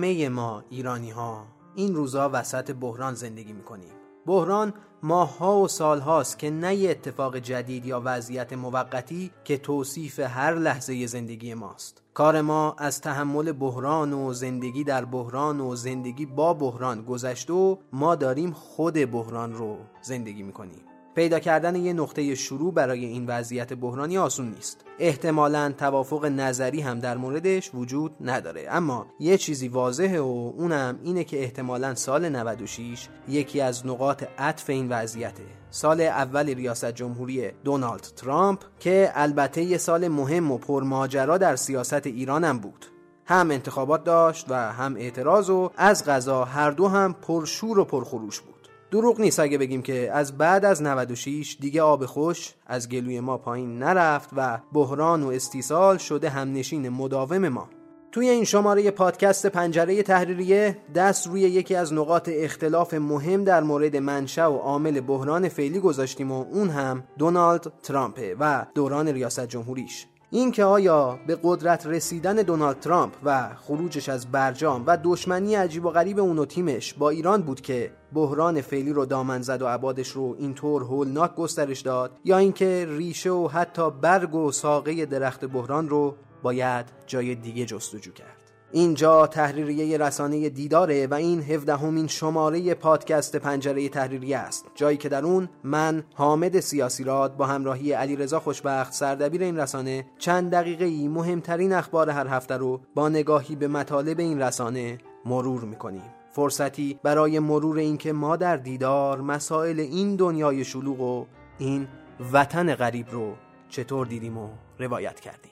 همه ما ایرانی ها این روزا وسط بحران زندگی می‌کنیم. بحران ماهها و سالهاست که نه یه اتفاق جدید یا وضعیت موقتی که توصیف هر لحظه زندگی ماست. کار ما از تحمل بحران و زندگی در بحران و زندگی با بحران گذشته و ما داریم خود بحران رو زندگی می‌کنیم. پیدا کردن یه نقطه شروع برای این وضعیت بحرانی آسون نیست. احتمالا توافق نظری هم در موردش وجود نداره. اما یه چیزی واضحه و اونم اینه که احتمالا سال 96 یکی از نقاط عطف این وضعیته سال اول ریاست جمهوری دونالد ترامپ که البته یه سال مهم و پرماجرا در سیاست ایرانم بود. هم انتخابات داشت و هم اعتراض و از غذا هر دو هم پرشور و پرخروش بود. دروغ نیست اگه بگیم که از بعد از 96 دیگه آب خوش از گلوی ما پایین نرفت و بحران و استیصال شده همنشین مداوم ما. توی این شماره پادکست پنجره تحریریه دست روی یکی از نقاط اختلاف مهم در مورد منشأ و عامل بحران فعلی گذاشتیم و اون هم دونالد ترامپه و دوران ریاست جمهوریش این که آیا به قدرت رسیدن دونالد ترامپ و خروجش از برجام و دشمنی عجیب و غریب اون و تیمش با ایران بود که بحران فعلی رو دامن زد و عبادش رو اینطور هولناک گسترش داد یا اینکه ریشه و حتی برگ و ساقه درخت بحران رو باید جای دیگه جستجو کرد؟ اینجا تحریریه رسانه دیداره و این هفدهمین شماره پادکست پنجره تحریریه است. جایی که در اون من حامد سیاسی راد با همراهی علیرضا خوشبخت سردبیر این رسانه چند دقیقه ای مهمترین اخبار هر هفته رو با نگاهی به مطالب این رسانه مرور می‌کنیم. فرصتی برای مرور اینکه ما در دیدار مسائل این دنیای شلوغ و این وطن غریب رو چطور دیدیم و روایت کردیم.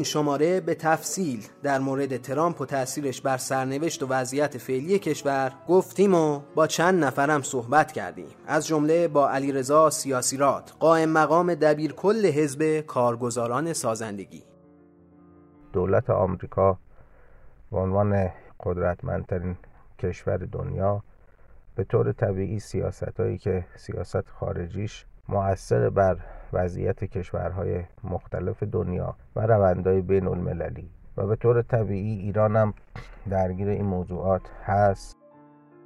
این شماره به تفصیل در مورد ترامپ و تاثیرش بر سرنوشت و وضعیت فعلی کشور گفتیم و با چند نفرم صحبت کردیم. از جمله با علیرضا سیاسیرات قائم مقام دبیر کل حزب کارگزاران سازندگی. دولت آمریکا به عنوان قدرتمندترین کشور دنیا به طور طبیعی سیاست هایی که سیاست خارجیش مؤثر بر وضعیت کشورهای مختلف دنیا و روندهای بین المللی و به طور طبیعی ایران هم درگیر این موضوعات هست.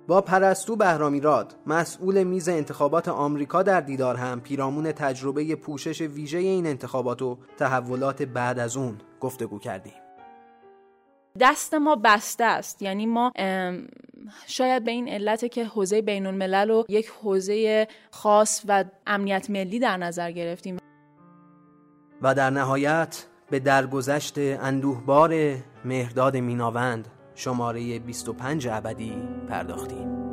با پرستو بهرامیراد مسئول میز انتخابات آمریکا در دیدار هم پیرامون تجربه پوشش ویژه این انتخابات و تحولات بعد از اون گفتگو کردیم. دست ما بسته است یعنی ما شاید به این علت که حوزه بین الملل رو یک حوزه خاص و امنیت ملی در نظر گرفتیم. و در نهایت به درگذشت اندوهبار مهرداد میناوند شماره 25 ابدی پرداختیم.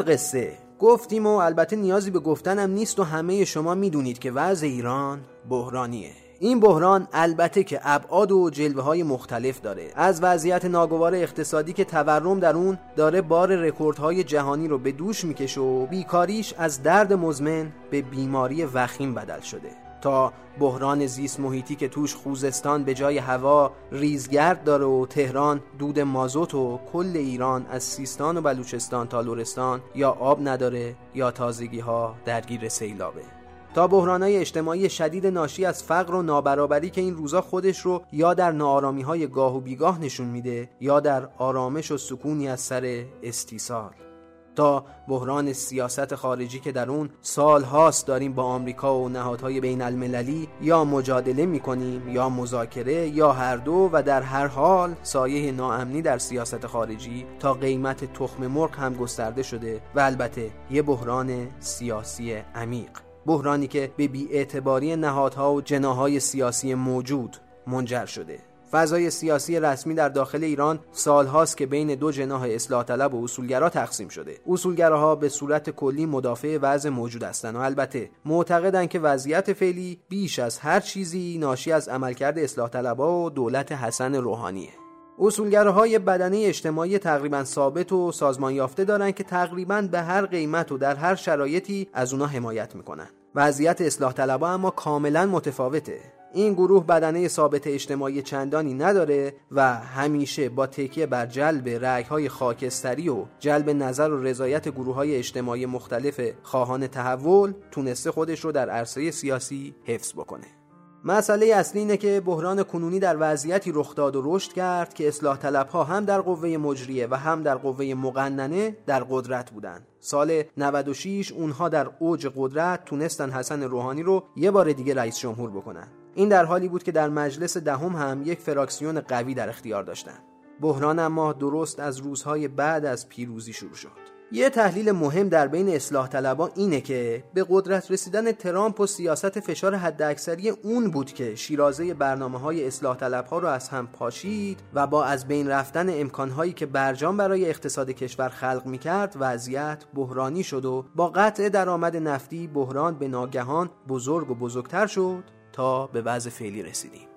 القصه گفتیم و البته نیازی به گفتنم نیست و همه شما می‌دونید که وضع ایران بحرانیه. این بحران البته که ابعاد و جلوه های مختلف داره. از وضعیت ناگوار اقتصادی که تورم در اون داره بار رکوردهای جهانی رو به دوش می‌کشه و بیکاریش از درد مزمن به بیماری وخیم بدل شده. تا بحران زیست محیطی که توش خوزستان به جای هوا ریزگرد داره و تهران دود مازوت و کل ایران از سیستان و بلوچستان تا لورستان یا آب نداره یا تازگی ها درگیر سیلابه. تا بحرانهای اجتماعی شدید ناشی از فقر و نابرابری که این روزا خودش رو یا در نارامی های گاه و بیگاه نشون میده یا در آرامش و سکونی از سر استیصال. تا بحران سیاست خارجی که در اون سال هاست داریم با آمریکا و نهادهای بین المللی یا مجادله می‌کنیم یا مذاکره یا هر دو و در هر حال سایه ناامنی در سیاست خارجی تا قیمت تخم مرغ هم گسترده شده و البته یه بحران سیاسی عمیق. بحرانی که به بیاعتباری نهادها و جناهای سیاسی موجود منجر شده. فضای سیاسی رسمی در داخل ایران سالهاست که بین دو جناح اصلاح طلب و اصولگرا تقسیم شده. اصولگراها به صورت کلی مدافع وضع موجود هستند و البته معتقدند که وضعیت فعلی بیش از هر چیزی ناشی از عملکرد اصلاح طلبها و دولت حسن روحانیه. اصولگراهای بدنه اجتماعی تقریبا ثابت و سازمان یافته دارند که تقریبا به هر قیمت و در هر شرایطی از اونا حمایت می‌کنن وضعیت اصلاح طلبها اما کاملا متفاوته. این گروه بدنه ثابت اجتماعی چندانی نداره و همیشه با تکیه بر جلب های خاکستری و جلب نظر و رضایت گروه های اجتماعی مختلف خواهان تحول تونسته خودش رو در عرصه سیاسی حفظ بکنه مسئله اصلی اینه که بحران کنونی در وضعیتی رخ داد و رشد کرد که اصلاح طلب ها هم در قوه مجریه و هم در قوه مقننه در قدرت بودند. سال 96 اونها در اوج قدرت تونستن حسن روحانی رو یه بار دیگه رئیس جمهور بکنن. این در حالی بود که در مجلس دهم هم یک فراکسیون قوی در اختیار داشتند. بحران اما درست از روزهای بعد از پیروزی شروع شد. یه تحلیل مهم در بین اصلاح طلبا اینه که به قدرت رسیدن ترامپ و سیاست فشار حداکثری اون بود که شیرازه برنامه های اصلاح طلب ها رو از هم پاشید و با از بین رفتن امکان هایی که برجام برای اقتصاد کشور خلق می کرد وضعیت بحرانی شد و با قطع درآمد نفتی بحران به ناگهان بزرگ و بزرگتر شد تا به وضع فعلی رسیدیم.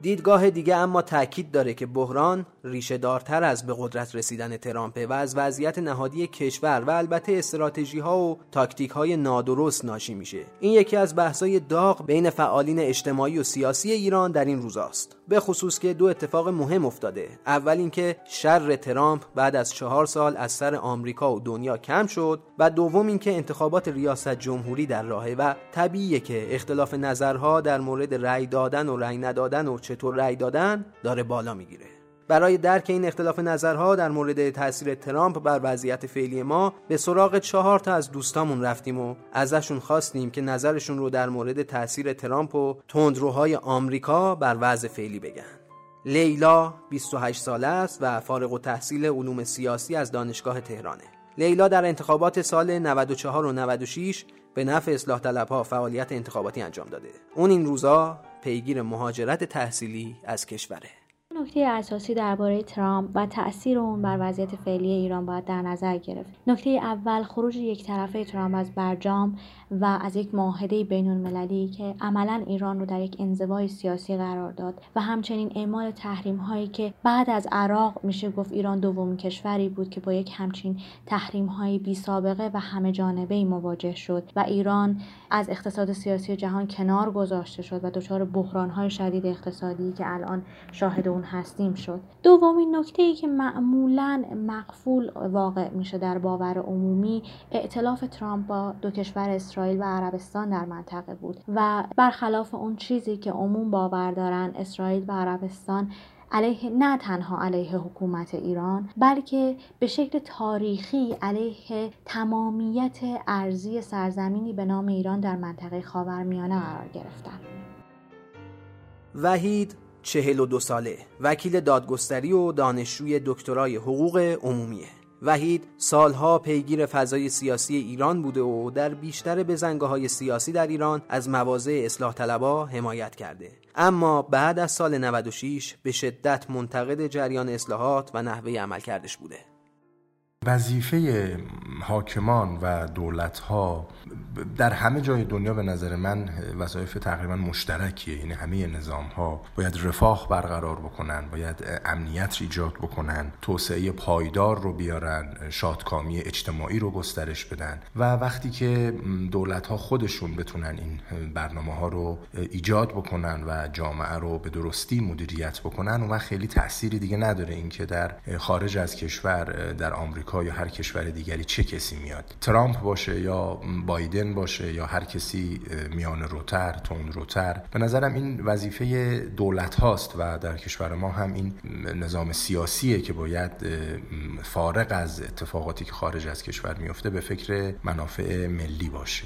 دیدگاه دیگه اما تاکید داره که بحران ریشه دارتر از به قدرت رسیدن ترامپ و از وضعیت نهادی کشور و البته استراتژی ها و تاکتیک های نادرست ناشی میشه. این یکی از بحثای داغ بین فعالین اجتماعی و سیاسی ایران در این روزاست. به خصوص که دو اتفاق مهم افتاده. اول اینکه شر ترامپ بعد از چهار سال از سر آمریکا و دنیا کم شد و دوم اینکه انتخابات ریاست جمهوری در راهه و طبیعیه که اختلاف نظرها در مورد رأی دادن و رأی ندادن و چطور رأی دادن داره بالا می‌گیره برای درک این اختلاف نظرها در مورد تاثیر ترامپ بر وضعیت فعلی ما به سراغ چهار تا از دوستامون رفتیم و ازشون خواستیم که نظرشون رو در مورد تاثیر ترامپ و تندروهای آمریکا بر وضع فعلی بگن. لیلا 28 ساله است و فارغ و تحصیل علوم سیاسی از دانشگاه تهرانه. لیلا در انتخابات سال 94 و 96 به نفع اصلاح طلبها فعالیت انتخاباتی انجام داده. اون این روزا پیگیر مهاجرت تحصیلی از کشوره. نکته اساسی درباره ترامپ و تاثیر اون بر وضعیت فعلی ایران باید در نظر گرفت نکته اول خروج یک طرفه ترامپ از برجام و از یک معاهده بین المللی که عملا ایران رو در یک انزوای سیاسی قرار داد و همچنین اعمال تحریم هایی که بعد از عراق میشه گفت ایران دومین کشوری بود که با یک همچین تحریم های بی سابقه و همه جانبه مواجه شد و ایران از اقتصاد سیاسی جهان کنار گذاشته شد و دچار بحران های شدید اقتصادی که الان شاهد اون هستیم شد. دومین نکته ای که معمولا مقفول واقع میشه در باور عمومی ائتلاف ترامپ با دو کشور اسرائیل و عربستان در منطقه بود و برخلاف اون چیزی که عموم باور دارن اسرائیل و عربستان علیه نه تنها علیه حکومت ایران بلکه به شکل تاریخی علیه تمامیت ارزی سرزمینی به نام ایران در منطقه خاورمیانه قرار گرفتن. وحید چهل و دو ساله وکیل دادگستری و دانشجوی دکترای حقوق عمومیه. وحید سالها پیگیر فضای سیاسی ایران بوده و در بیشتر بزنگاه های سیاسی در ایران از مواضع اصلاح طلبا حمایت کرده. اما بعد از سال 96 به شدت منتقد جریان اصلاحات و نحوه عملکردش بوده. وظیفه حاکمان و دولت ها در همه جای دنیا به نظر من وظایف تقریبا مشترکیه. یعنی همه نظام ها باید رفاه برقرار بکنن باید امنیت ایجاد بکنن توسعه پایدار رو بیارن شادکامی اجتماعی رو گسترش بدن و وقتی که دولت ها خودشون بتونن این برنامه ها رو ایجاد بکنن و جامعه رو به درستی مدیریت بکنن اون خیلی تأثیری دیگه نداره. اینکه در خارج از کشور در آمریکا یا هر کشور دیگری چه کسی میاد؟ ترامپ باشه یا بایدن باشه یا هر کسی میان روتر تون روتر. به نظرم این وظیفه دولت هاست و در کشور ما هم این نظام سیاسیه که باید فارغ از اتفاقاتی که خارج از کشور میفته به فکر منافع ملی باشه.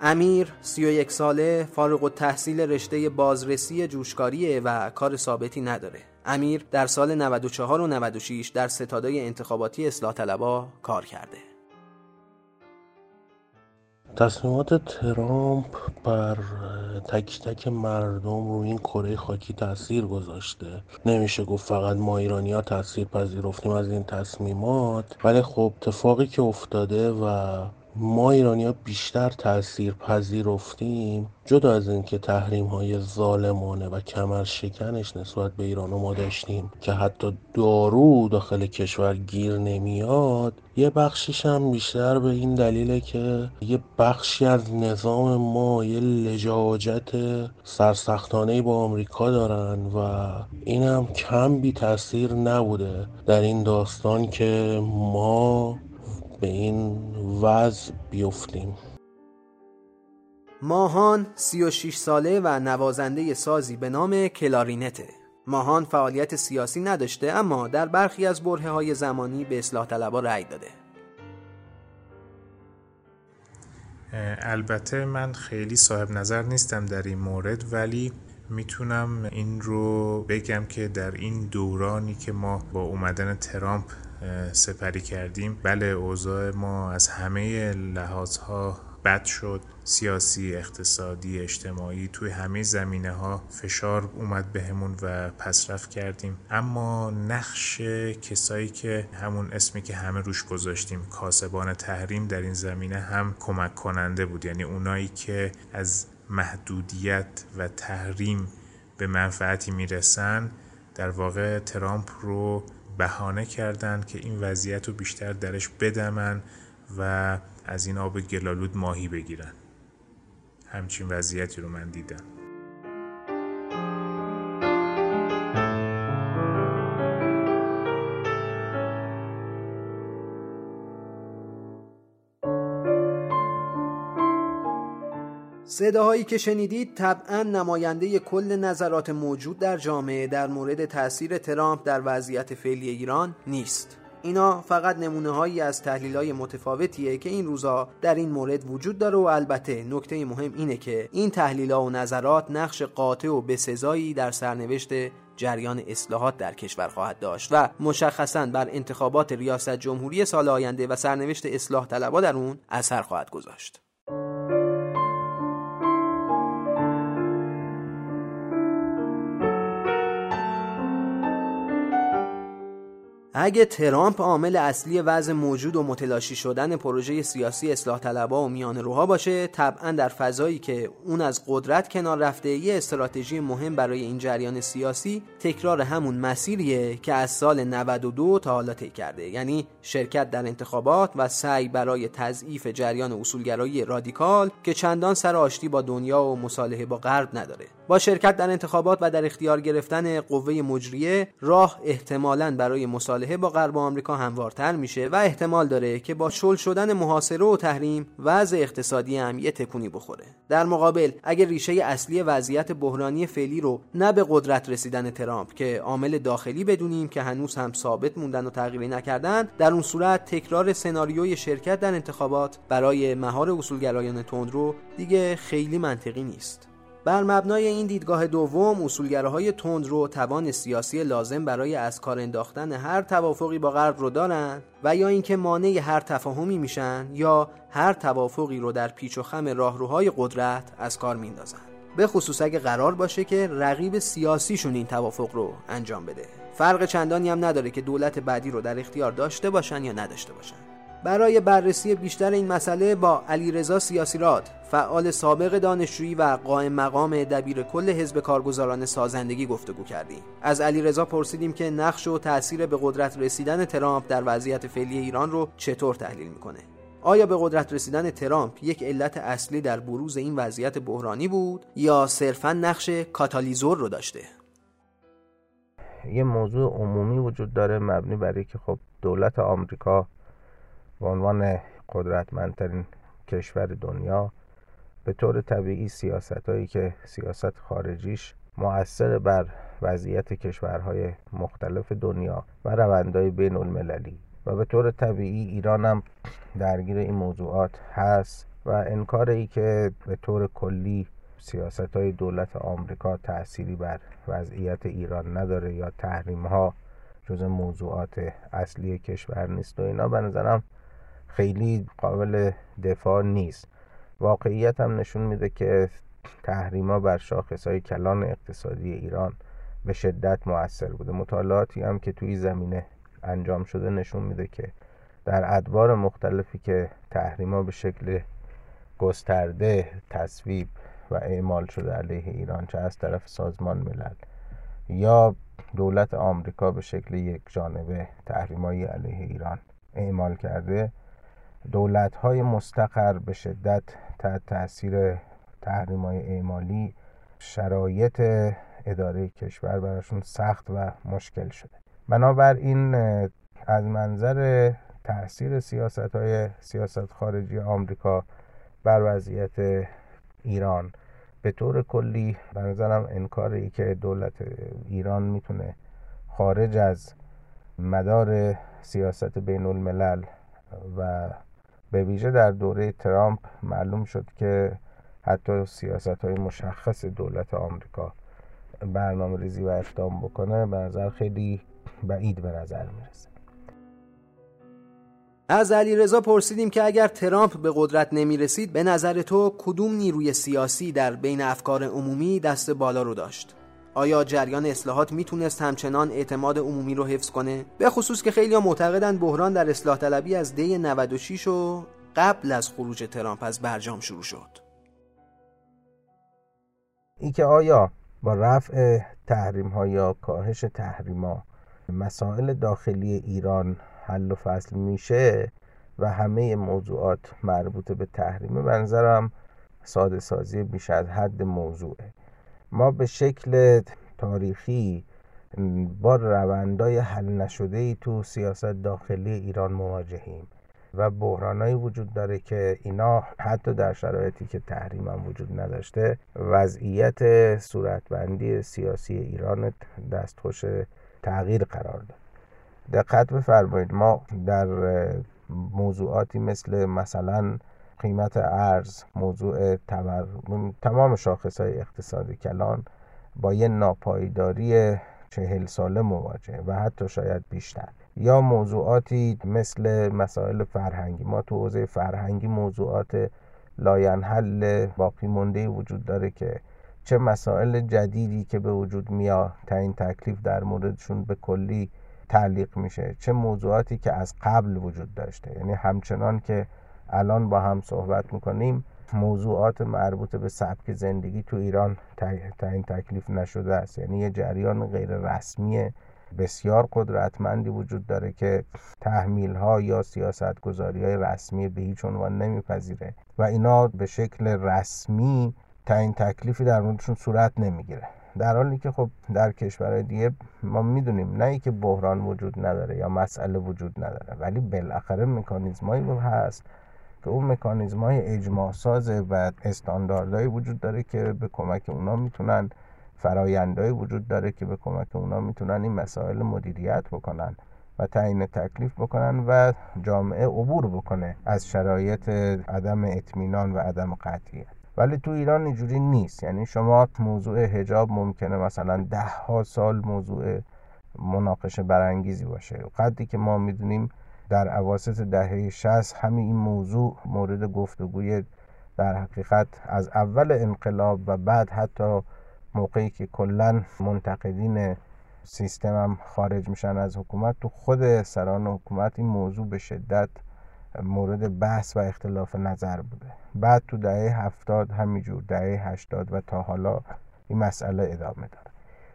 امیر 31 ساله فارغ و تحصیل رشته بازرسی جوشکاریه و کار ثابتی نداره. امیر در سال 94 و 96 در ستادای انتخاباتی اصلاح طلبا کار کرده. تصمیمات ترامپ بر تک تک مردم رو این کره خاکی تاثیر گذاشته. نمیشه گفت فقط ما ایرانی ها تاثیر پذیرفتیم از این تصمیمات ولی خب اتفاقی که افتاده و ما ایرانیا بیشتر تاثیر پذیرفتیم جدا از اینکه تحریم های ظالمانه و کمر شکنش نسبت به ایران ما داشتیم که حتی دارو داخل کشور گیر نمیاد یه بخشیش هم بیشتر به این دلیله که یه بخشی از نظام ما یه لجاجت سرسختانه با آمریکا دارن و این هم کم بی تاثیر نبوده در این داستان که ما به این وضع بیفتیم. ماهان 36 ساله و نوازنده سازی به نام کلارینته. ماهان فعالیت سیاسی نداشته اما در برخی از بره های زمانی به اصلاح طلبا رأی داده. البته من خیلی صاحب نظر نیستم در این مورد ولی می‌تونم این رو بگم که در این دورانی که ما با اومدن ترامپ سپری کردیم. بله اوضاع ما از همه لحاظها بد شد. سیاسی اقتصادی اجتماعی توی همه زمینه ها فشار اومد بهمون و پسرفت کردیم. اما نقش کسایی که همون اسمی که همه روش گذاشتیم کاسبان تحریم در این زمینه هم کمک کننده بود. یعنی اونایی که از محدودیت و تحریم به منفعتی می‌رسن در واقع ترامپ رو بهانه کردن که این وضعیت رو بیشتر درش بدمن و از این آب گلالود ماهی بگیرن. همچین وضعیتی رو من دیدم. صداهایی که شنیدید طبعا نماینده کل نظرات موجود در جامعه در مورد تاثیر ترامپ در وضعیت فعلی ایران نیست. اینا فقط نمونه هایی از تحلیل های متفاوتیه که این روزا در این مورد وجود داره و البته نکته مهم اینه که این تحلیل ها و نظرات نقش قاطع و بسزایی در سرنوشت جریان اصلاحات در کشور خواهد داشت و مشخصا بر انتخابات ریاست جمهوری سال آینده و سرنوشت اصلاح طلبا در اون اثر خواهد گذاشت. اگه ترامپ عامل اصلی وضع موجود و متلاشی شدن پروژه سیاسی اصلاح طلبا و میان روها باشه طبعا در فضایی که اون از قدرت کنار رفته یه استراتژی مهم برای این جریان سیاسی تکرار همون مسیریه که از سال 92 تا حالا طی کرده. یعنی شرکت در انتخابات و سعی برای تضعیف جریان اصولگرایی رادیکال که چندان سر آشتی با دنیا و مصالحه با غرب نداره. با شرکت در انتخابات و در اختیار گرفتن قوه مجریه راه احتمالاً برای مصالحه با غرب آمریکا هموارتر میشه و احتمال داره که با شل شدن محاصره و تحریم وضع اقتصادی هم یه تکونی بخوره. در مقابل اگر ریشه اصلی وضعیت بحرانی فعلی رو نه به قدرت رسیدن ترامپ که عامل داخلی بدونیم که هنوز هم ثابت موندن و تغییری نکردن در اون صورت تکرار سناریوی شرکت در انتخابات برای مهار اصولگرایان تندرو دیگه خیلی منطقی نیست. بر مبنای این دیدگاه دوم اصولگراهای تندرو توان سیاسی لازم برای از کار انداختن هر توافقی با غرب رو دارن و یا اینکه مانع هر تفاهمی میشن یا هر توافقی رو در پیچ و خم راهروهای قدرت از کار میندازن. به خصوص اگه قرار باشه که رقیب سیاسیشون این توافق رو انجام بده. فرق چندانی هم نداره که دولت بعدی رو در اختیار داشته باشن یا نداشته باشن. برای بررسی بیشتر این مسئله با علیرضا سیاسیراد فعال سابق دانشجویی و قائم مقام دبیر کل حزب کارگزاران سازندگی گفتگو کردیم. از علیرضا پرسیدیم که نقش و تاثیر به قدرت رسیدن ترامپ در وضعیت فعلی ایران رو چطور تحلیل می‌کنه؟ آیا به قدرت رسیدن ترامپ یک علت اصلی در بروز این وضعیت بحرانی بود یا صرفا نقش کاتالیزور رو داشته؟ یه موضوع عمومی وجود داره مبنی بر که خب دولت آمریکا به عنوان قدرتمندترین کشور دنیا به طور طبیعی سیاست هایی که سیاست خارجیش مؤثر بر وضعیت کشورهای مختلف دنیا و روندهای بین المللی و به طور طبیعی ایران هم درگیر این موضوعات هست و انکار ای که به طور کلی سیاست های دولت آمریکا تأثیری بر وضعیت ایران نداره یا تحریم ها جز موضوعات اصلی کشور نیست و اینا به نظرم خیلی قابل دفاع نیست. واقعیت هم نشون میده که تحریما بر شاخص های کلان اقتصادی ایران به شدت موثر بوده. مطالعاتی هم که توی زمینه انجام شده نشون میده که در ادوار مختلفی که تحریما به شکل گسترده تصویب و اعمال شده علیه ایران چه از طرف سازمان ملل یا دولت آمریکا به شکل یک جانبه تحریمایی علیه ایران اعمال کرده دولت های مستقر به شدت تحت تاثیر تحریم های اعمالی شرایط اداره کشور براشون سخت و مشکل شده. بنابراین از منظر تاثیر سیاست های سیاست خارجی آمریکا بر وضعیت ایران به طور کلی به نظرم انکاری که دولت ایران می‌تونه خارج از مدار سیاست بین الملل و به ویژه در دوره ترامپ معلوم شد که حتی سیاست های مشخص دولت آمریکا برنامه ریزی و اقدام بکنه به نظر خیلی بعید به نظر می‌رسه از علی رضا پرسیدیم که اگر ترامپ به قدرت نمی رسید به نظر تو کدوم نیروی سیاسی در بین افکار عمومی دست بالا رو داشت؟ آیا جریان اصلاحات می‌تونست همچنان اعتماد عمومی رو حفظ کنه؟ به خصوص که خیلی معتقدن بحران در اصلاح طلبی از دی 96 و قبل از خروج ترامپ از برجام شروع شد. ای که آیا با رفع تحریم ها یا کاهش تحریم ها مسائل داخلی ایران حل و فصل میشه و همه موضوعات مربوط به تحریم بنظرم ساده سازی بیش از حد موضوعه ما به شکل تاریخی با روندای حل نشده ای تو سیاست داخلی ایران مواجهیم و بحرانایی وجود داره که اینا حتی در شرایطی که تحریم هم وجود نداشته وضعیت صورتبندی سیاسی ایران دستخوش تغییر قرار داد. دقت بفرمایید ما در موضوعاتی مثل مثلا قیمت ارز موضوع تمام شاخص های اقتصادی کلان با یه ناپایداری چهل ساله مواجه و حتی شاید بیشتر. یا موضوعاتی مثل مسائل فرهنگی. ما تو حوزه فرهنگی موضوعات لاینحل باقی مونده وجود داره که چه مسائل جدیدی که به وجود میاد تعیین تکلیف در موردشون به کلی تعلیق میشه چه موضوعاتی که از قبل وجود داشته. یعنی همچنان که الان با هم صحبت می‌کنیم. موضوعات مربوط به سبک زندگی تو ایران تعیین تکلیف نشده است. یعنی یه جریان غیر رسمی بسیار قدرتمندی وجود داره که تحمیل ها یا سیاست گذاری های رسمی به هیچ عنوان نمیپذیره و اینا به شکل رسمی تعیین تکلیفی در موردشون صورت نمی‌گیره. در حالی که خب در کشورهای دیگه ما می‌دونیم نه که بحران وجود نداره یا مسئله وجود نداره ولی بالاخره مکانیزمایی هست که اون مکانیزم های اجماع ساز و استانداردهایی وجود داره که به کمک اونا می‌تونن فرایندهایی وجود داره که به کمک اونا می‌تونن این مسائل مدیریت بکنن و تعیین تکلیف بکنن و جامعه عبور بکنه از شرایط عدم اطمینان و عدم قطعیت. ولی تو ایران اینجوری نیست. یعنی شما موضوع هجاب ممکنه مثلا ده ها سال موضوع مناقشه برانگیزی باشه. قدری که ما می‌دونیم در عواسط دهه 60 همین این موضوع مورد گفتگوی در حقیقت از اول انقلاب و بعد حتی موقعی که کلا منتقدین سیستم هم خارج میشن از حکومت تو خود سران حکومت این موضوع به شدت مورد بحث و اختلاف نظر بوده. بعد تو دهه هفتاد همینجور دهه هشتاد و تا حالا این مسئله ادامه داره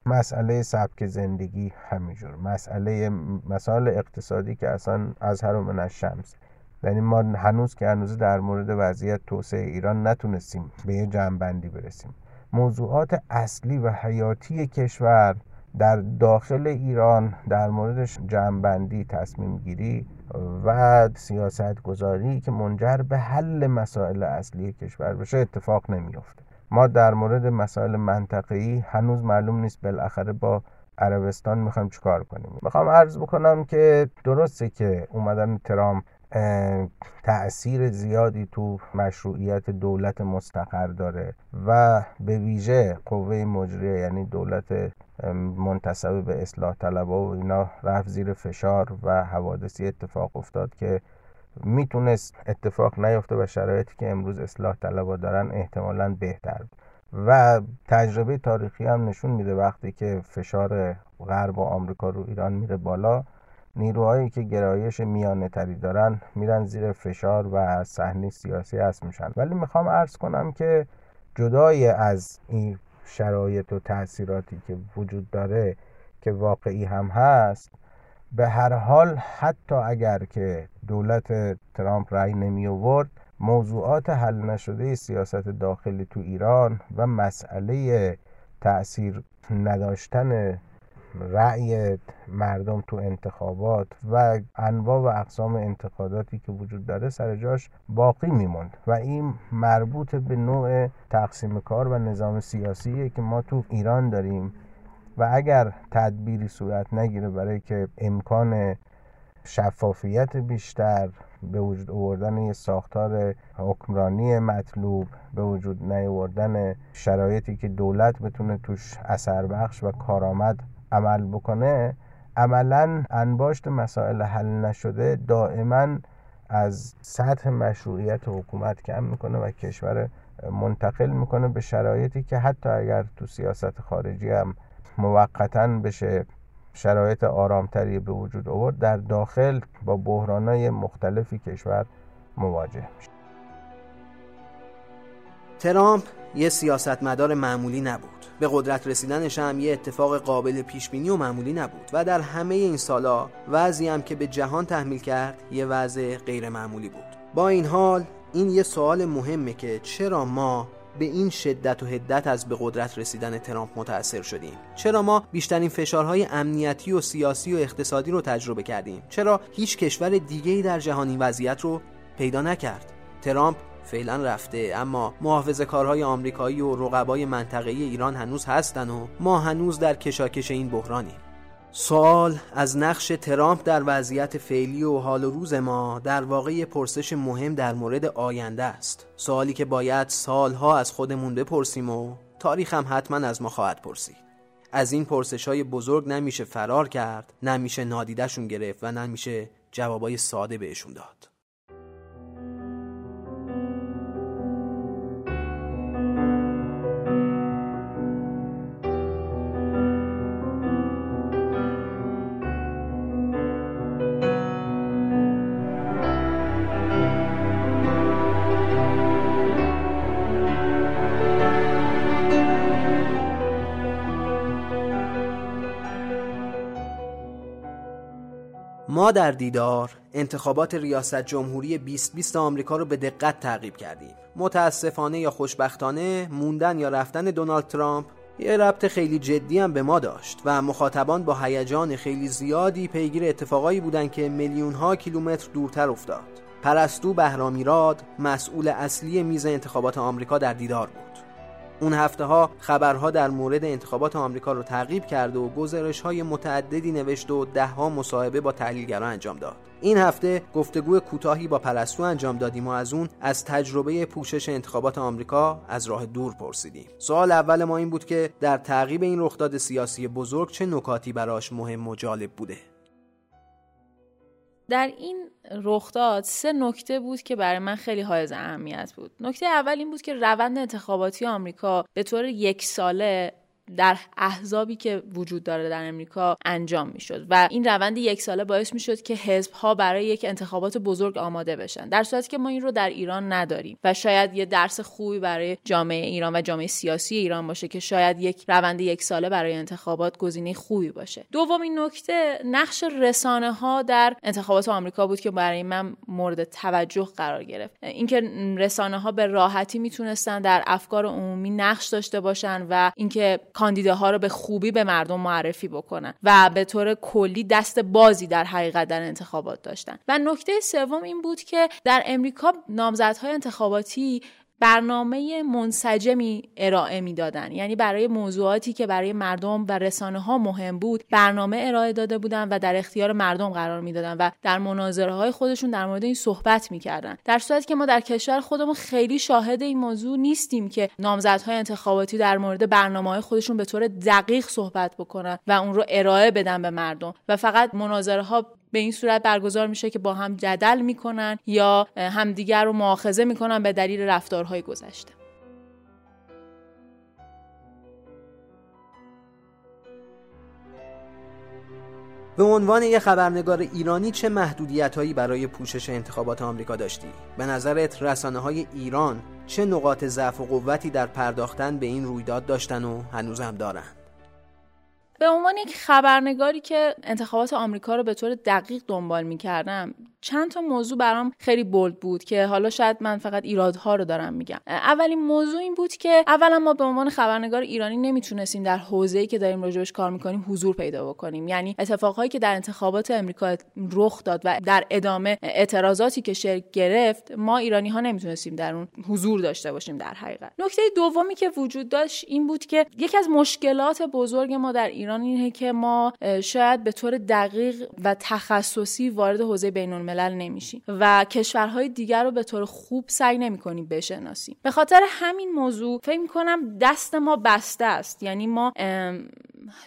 مسئله سبک زندگی همینجور. مسئله مسائل اقتصادی که اصلا از هر من از شمس. یعنی ما هنوز که هنوز در مورد وضعیت توسعه ایران نتونستیم به یه جمعبندی برسیم. موضوعات اصلی و حیاتی کشور در داخل ایران در موردش جمعبندی تصمیم گیری و سیاست گذاری که منجر به حل مسائل اصلی کشور بشه اتفاق نمیافته. ما در مورد مسائل منطقه‌ای هنوز معلوم نیست. بالاخره با عربستان می‌خوایم چیکار کنیم؟ می‌خوام عرض بکنم که درسته که اومدن ترامپ تأثیر زیادی تو مشروعیت دولت مستقر داره و به ویژه قوه مجریه یعنی دولت منتصب به اصلاح طلبا و اینا رفت زیر فشار و حوادثی اتفاق افتاد که می‌تونست اتفاق نیفته و شرایطی که امروز اصلاح طلبا دارن احتمالا بهتر و تجربه تاریخی هم نشون میده وقتی که فشار غرب و آمریکا رو ایران میره بالا نیروهایی که گرایش میانه تری دارن میرن زیر فشار و صحنه سیاسی هست میشن. ولی می‌خوام عرض کنم که جدای از این شرایط و تاثیراتی که وجود داره که واقعی هم هست به هر حال حتی اگر که دولت ترامپ رأی نمی آورد موضوعات حل نشده سیاست داخلی تو ایران و مسئله تأثیر نداشتن رأی مردم تو انتخابات و انواع و اقسام انتقاداتی که وجود داره سر جاش باقی میموند و این مربوط به نوع تقسیم کار و نظام سیاسیه که ما تو ایران داریم. و اگر تدبیری صورت نگیره برای که امکان شفافیت بیشتر به وجود آوردن یه ساختار حکمرانی مطلوب به وجود نیاوردن شرایطی که دولت بتونه توش اثر بخش و کارآمد عمل بکنه عملا انباشت مسائل حل نشده دائما از سطح مشروعیت حکومت کم می‌کنه و کشور منتقل می‌کنه به شرایطی که حتی اگر تو سیاست خارجی هم موقتا بشه شرایط آرامتری به وجود آورد در داخل با بحرانهای مختلفی کشور مواجه میشه. ترامپ یه سیاستمدار معمولی نبود. به قدرت رسیدنش هم یه اتفاق قابل پیش بینی و معمولی نبود و در همه این سالا وضعی هم که به جهان تحمیل کرد یه وضع غیر معمولی بود. با این حال این یه سوال مهمه که چرا ما به این شدت و هدت از به قدرت رسیدن ترامپ متاثر شدیم. چرا ما بیشترین فشارهای امنیتی و سیاسی و اقتصادی رو تجربه کردیم؟ چرا هیچ کشور دیگه‌ای در جهان این وضعیت رو پیدا نکرد؟ ترامپ فعلا رفته اما محافظه کارهای آمریکایی و رقبای منطقه‌ای ایران هنوز هستن و ما هنوز در کشاکش این بحرانیم. سوال از نقش ترامپ در وضعیت فعلی و حال و روز ما در واقع پرسش مهم در مورد آینده است. سوالی که باید سالها از خودمون بپرسیم و تاریخ هم حتما از ما خواهد پرسید. از این پرسش های بزرگ نمیشه فرار کرد نمیشه نادیدشون گرفت و نمیشه جوابای ساده بهشون داد. ما در دیدار انتخابات ریاست جمهوری 2020 آمریکا رو به دقت تعقیب کردیم. متاسفانه یا خوشبختانه موندن یا رفتن دونالد ترامپ یه ربط خیلی جدی هم به ما داشت و مخاطبان با هیجان خیلی زیادی پیگیر اتفاقایی بودن که میلیون ها کیلومتر دورتر افتاد. پرستو بهرامیراد مسئول اصلی میز انتخابات آمریکا در دیدار بود. اون هفته ها خبرها در مورد انتخابات آمریکا رو تعقیب کرد و گزارش های متعددی نوشت و دهها مصاحبه با تحلیلگران انجام داد. این هفته گفتگو کوتاهی با پرستو انجام دادیم و از اون از تجربه پوشش انتخابات آمریکا از راه دور پرسیدیم. سوال اول ما این بود که در تعقیب این رخداد سیاسی بزرگ چه نکاتی براش مهم و جالب بوده؟ در این رخداد سه نکته بود که برای من خیلی حائز اهمیت بود. نکته اول این بود که روند انتخاباتی آمریکا به طور یک ساله در احزابی که وجود داره در امریکا انجام می‌شد و این روند یک ساله باعث می‌شد که حزب ها برای یک انتخابات بزرگ آماده بشن در صورتی که ما این رو در ایران نداریم و شاید یه درس خوبی برای جامعه ایران و جامعه سیاسی ایران باشه که شاید یک روند یک ساله برای انتخابات گزینه خوبی باشه. دومین نکته نقش رسانه ها در انتخابات آمریکا بود که برای من مورد توجه قرار گرفت. اینکه رسانه ها به راحتی می‌تونستن در افکار عمومی نقش داشته باشن و اینکه کاندیداها رو به خوبی به مردم معرفی بکنن و به طور کلی دست بازی در حقیقت در انتخابات داشتن. و نکته سوم این بود که در امریکا نامزدهای انتخاباتی برنامه منسجمی ارائه می‌دادن. یعنی برای موضوعاتی که برای مردم و رسانه ها مهم بود برنامه ارائه داده بودن و در اختیار مردم قرار می‌دادن و در مناظره های خودشون در مورد این صحبت می‌کردن. در صورتی که ما در کشور خودمون خیلی شاهد این موضوع نیستیم که نامزدهای انتخاباتی در مورد برنامه های خودشون به طور دقیق صحبت بکنن و اون رو ارائه بدن به مردم. و فقط مناظره ها به این صورت برگزار میشه که با هم جدل می‌کنن یا همدیگر رو مؤاخذه می‌کنن به دلیل رفتارهای گذشته به عنوان یه خبرنگار ایرانی چه محدودیت هایی برای پوشش انتخابات آمریکا داشتی؟ به نظرت رسانه های ایران چه نقاط ضعف و قوتی در پرداختن به این رویداد داشتن و هنوز هم دارن؟ به عنوان یک خبرنگاری که انتخابات آمریکا رو به طور دقیق دنبال می‌کردم چند تا موضوع برام خیلی بولد بود که حالا شاید من فقط ایرادها رو دارم میگم. اولین موضوع این بود که اولا ما به عنوان خبرنگار ایرانی نمی‌تونستیم در حوزه‌ای که داریم راجبش کار می‌کنیم حضور پیدا بکنیم. یعنی اتفاقهایی که در انتخابات امریکا رخ داد و در ادامه اعتراضاتی که شکل گرفت ما ایرانی ها نمی‌تونستیم در اون حضور داشته باشیم در حقیقت. نکته دومی که وجود داشت این بود که یکی از مشکلات بزرگ ما در ایران اینه که ما شاید به طور دقیق و تخصصی وارد حوزه بین الملل نمیشیم و کشورهای دیگر رو به طور خوب سعی نمی‌کنیم بشناسیم به خاطر همین موضوع فکر می‌کنم دست ما بسته است. یعنی ما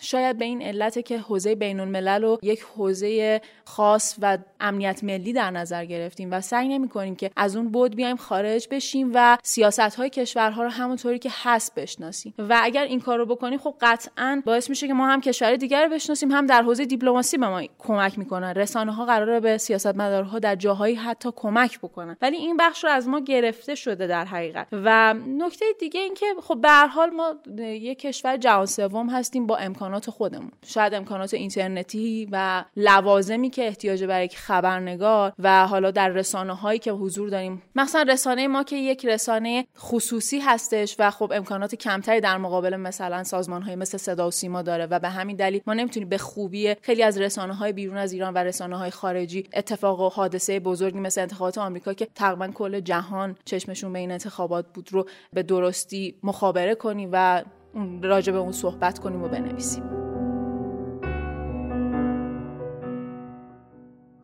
شاید به این علت که حوزه بین الملل رو یک حوزه خاص و امنیت ملی در نظر گرفتیم و سعی نمی کنیم که از اون بود بیایم خارج بشیم و سیاست های کشورها رو همونطوری که هست بشناسیم. و اگر این کار رو بکنیم خب قطعا باعث میشه که ما هم کشور دیگر رو بشناسیم هم در حوزه دیپلماسی به ما کمک می‌کنن. رسانه ها قراره به سیاستمدارها در جاهایی حتی کمک بکنن. ولی این بخش رو از ما گرفته شده در حقیقت. و نکته دیگه این که خب به هر حال ما یک کشور جهان سوم هستیم با امکانات خودمون. شاید امکانات اینترنتی و لوازمی که احتیاج برای یک خبرنگار و حالا در رسانه هایی که حضور داریم. مثلا رسانه ما که یک رسانه خصوصی هستش و خب امکانات کمتری در مقابل مثلا سازمان های مثل صدا و سیما داره و به همین دلیل ما نمی‌تونیم به خوبی خیلی از رسانه های بیرون از ایران و رسانه های خارجی اتفاق و حادثه بزرگی مثل انتخابات آمریکا که تقریبا کل جهان چشمشون به این انتخابات بود رو به درستی مخابره کنیم و راجع به اون صحبت کنیم و بنویسیم.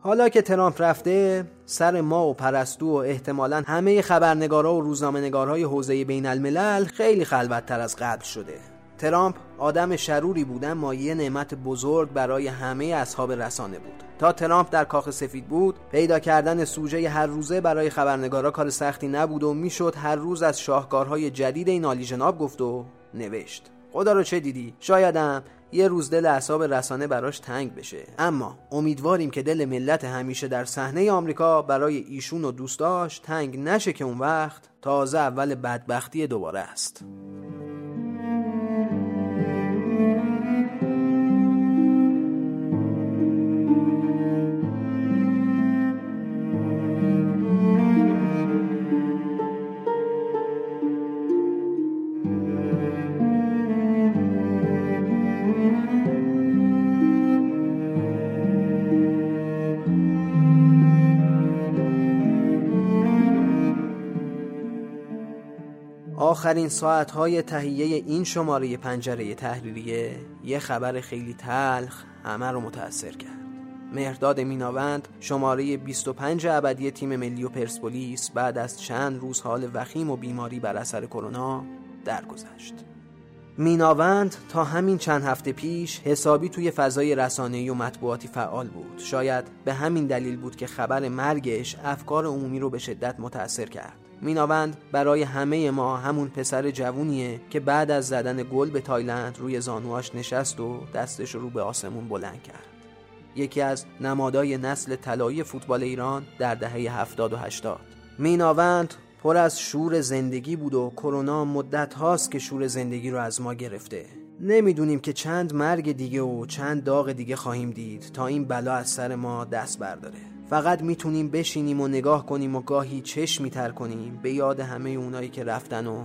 حالا که ترامپ رفته سر ما و پرستو و احتمالا همه خبرنگارا و روزنامه نگارهای حوزه بین الملل خیلی خلوتتر از قبل شده. ترامپ آدم شروری بود اما یه نعمت بزرگ برای همه اصحاب رسانه بود. تا ترامپ در کاخ سفید بود پیدا کردن سوژه هر روزه برای خبرنگارا کار سختی نبود و می‌شد هر روز از شاهکارهای جدید این عالی جناب گفت و نوشت. خدا رو چه دیدی؟ شایدم یه روز دل اعصاب رسانه براش تنگ بشه. اما امیدواریم که دل ملت همیشه در صحنه آمریکا برای ایشون و دوستاش تنگ نشه که اون وقت تازه اول بدبختی دوباره است. آخرین ساعتهای تهیه این شماره پنجره تحریریه یه خبر خیلی تلخ همه رو متاثر کرد مهرداد میناوند شماره 25 ابدی تیم ملی و پرسپولیس بعد از چند روز حال وخیم و بیماری بر اثر کرونا درگذشت. میناوند تا همین چند هفته پیش حسابی توی فضای رسانه‌ای و مطبوعاتی فعال بود. شاید به همین دلیل بود که خبر مرگش افکار عمومی رو به شدت متأثر کرد. میناوند برای همه ما همون پسر جوونیه که بعد از زدن گل به تایلند روی زانواش نشست و دستش رو به آسمون بلند کرد. یکی از نمادای نسل طلایی فوتبال ایران در دهه 70 و 80 میناوند پر از شور زندگی بود و کرونا مدت هاست که شور زندگی رو از ما گرفته. نمی‌دونیم که چند مرگ دیگه و چند داغ دیگه خواهیم دید تا این بلا از سر ما دست برداره. فقط می‌تونیم بشینیم و نگاه کنیم و گاهی چشمی تر کنیم به یاد همه اونایی که رفتن و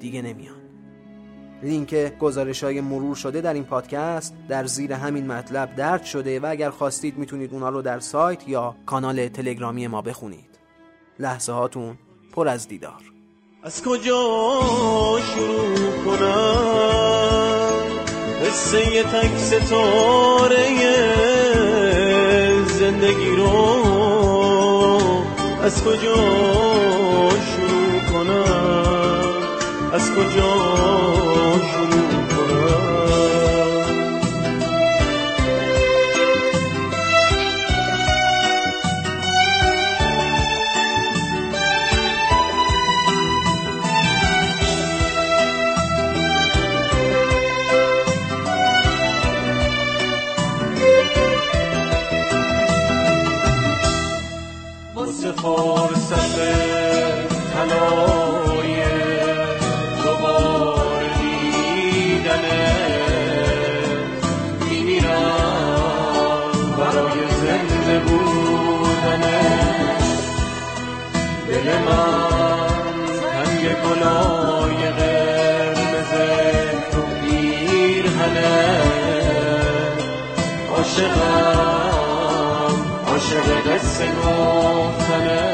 دیگه نمیان. لینک گزارش های مرور شده در این پادکست در زیر همین مطلب درد شده و اگر خواستید می‌تونید اونا رو در سایت یا کانال تلگرامی ما بخونید. لحظه هاتون پر از دیدار. از کجا شروع کنم؟ قصه تک ستاره زندگی رو از کجا شروع کنم؟ از کجا شروع فرصت دیدن دوباره دیدنه میمیرم برای زنده بودنه دل من تنگ کلای قرمز تو پیرهنه عاشقم عاشق قصه گفتنه